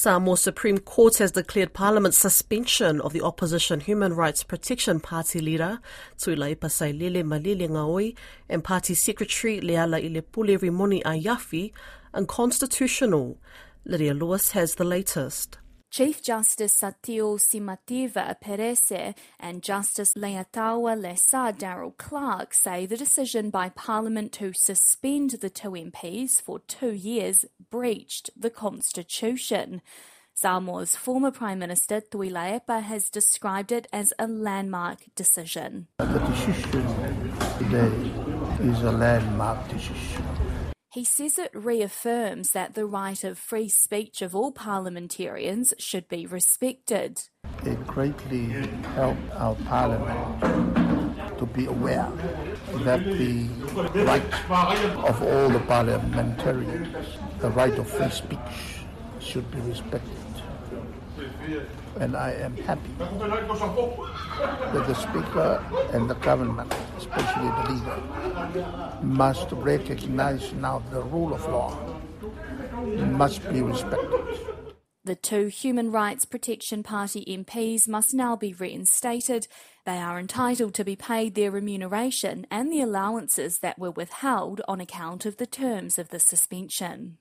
Samoa Supreme Court has declared Parliament's suspension of the opposition Human Rights Protection Party leader Tuilaepa Sailele Malielegaoi and party secretary Leala Ilepule Rimoni Ayafi unconstitutional. Lydia Lewis has the latest. Chief Justice Satiu Simativa Perese and Justice Leiataua Lesa Darrell Clark say the decision by Parliament to suspend the two MPs for two years breached the Constitution. Samoa's former Prime Minister Tuilaepa has described it as a landmark decision. The decision today is a landmark decision he says it reaffirms that the right of free speech of all parliamentarians should be respected. It greatly helped our parliament to be aware that the right of all the parliamentarians, the right of free speech, should be respected and I am happy that the Speaker and the government, especially the leader, must recognize now the rule of law must be respected. The two Human Rights Protection Party MPs must now be reinstated. They are entitled to be paid their remuneration and the allowances that were withheld on account of the terms of the suspension.